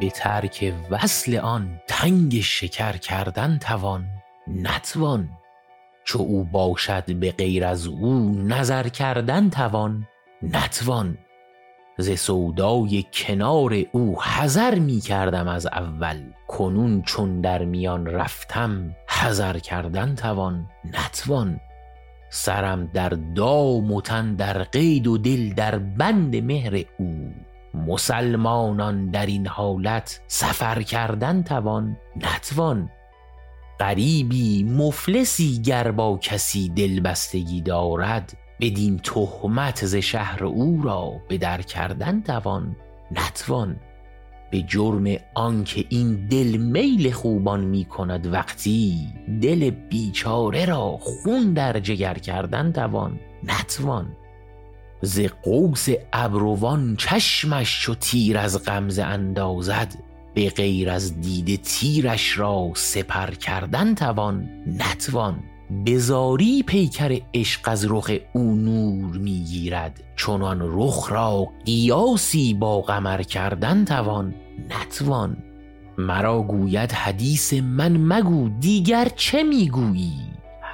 به ترک وصل آن تنگ شکر کردن توان نتوان. چو او باشد به غیر از او نظر کردن توان نتوان. ز سودای کنار او حذر می کردم از اول کنون چون در میان رفتم حذر کردن توان نتوان. سرم در دام و تن در قید و دل در بند مهر او مسلمانان در این حالت سفر کردن توان نتوان. غریبی مفلسی گر با کسی دلبستگی دارد بدین تهمت ز شهر او را به در کردن توان نتوان. به جرم آنکه این دل میل خوبان می کند وقتی دل بیچاره را خون در جگر کردن توان نتوان. ز قوس ابروان چشمش چو تیر از غمزه اندازد به غیر از دیده تیرش را سپر کردن توان نتوان. بزاری پیکر عشق از رخ او نور می‌گیرد چنان رخ را قیاسی با قمر کردن توان نتوان. مرا گوید حدیث من مگو دیگر چه می‌گویی؟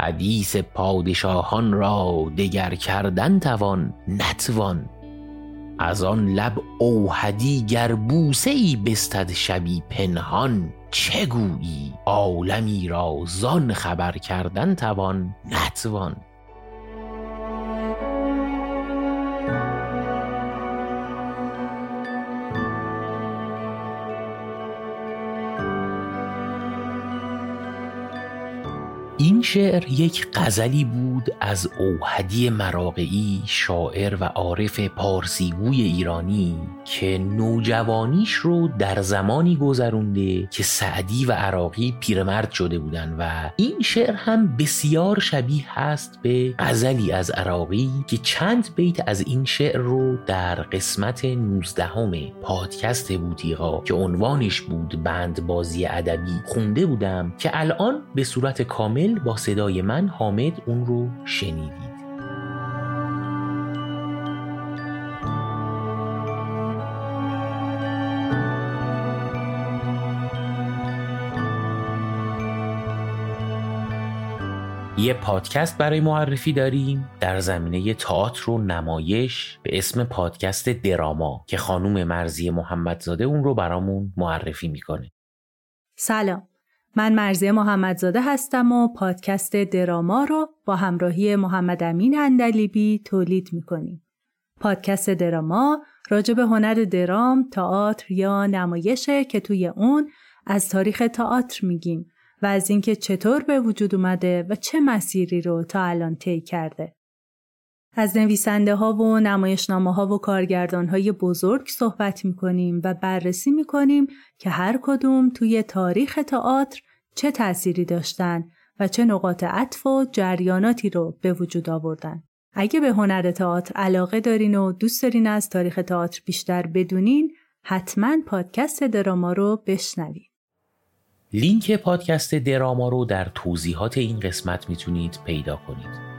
حدیث پادشاهان را دگر کردن توان نتوان. از آن لب اوحدی گر بوسه ای بستد شبی پنهان چه گویی؟ عالمی را زان خبر کردن توان نتوان. این شعر یک غزلی بود از اوهدی مراقعی شاعر و عارف پارسیگوی ایرانی که نوجوانیش رو در زمانی گذرونده که سعدی و عراقی پیرمرد شده بودن و این شعر هم بسیار شبیه هست به غزلی از عراقی که چند بیت از این شعر رو در قسمت 19 همه پادکست بوتیقا که عنوانش بود بند بازی ادبی خونده بودم که الان به صورت کامل با صدای من حامد اون رو شنیدید. یه پادکست برای معرفی داریم در زمینه تئاتر و نمایش به اسم پادکست دراما که خانوم مرزی محمدزاده اون رو برامون معرفی می‌کنه. سلام. من مرزی محمدزاده هستم و پادکست دراما رو با همراهی محمد امین اندلیبی تولید می‌کنیم. پادکست دراما راجع به هنر درام، تئاتر یا نمایشه که توی اون از تاریخ تئاتر میگیم و از اینکه چطور به وجود اومده و چه مسیری رو تا الان طی کرده. از نویسنده ها و نمایشنامه ها و کارگردان های بزرگ صحبت می کنیم و بررسی می کنیم که هر کدوم توی تاریخ تئاتر چه تأثیری داشتن و چه نقاط عطف و جریاناتی رو به وجود آوردن. اگه به هنر تئاتر علاقه دارین و دوست دارین از تاریخ تئاتر بیشتر بدونین حتما پادکست دراما رو بشنوید. لینک پادکست دراما رو در توضیحات این قسمت می‌تونید پیدا کنید.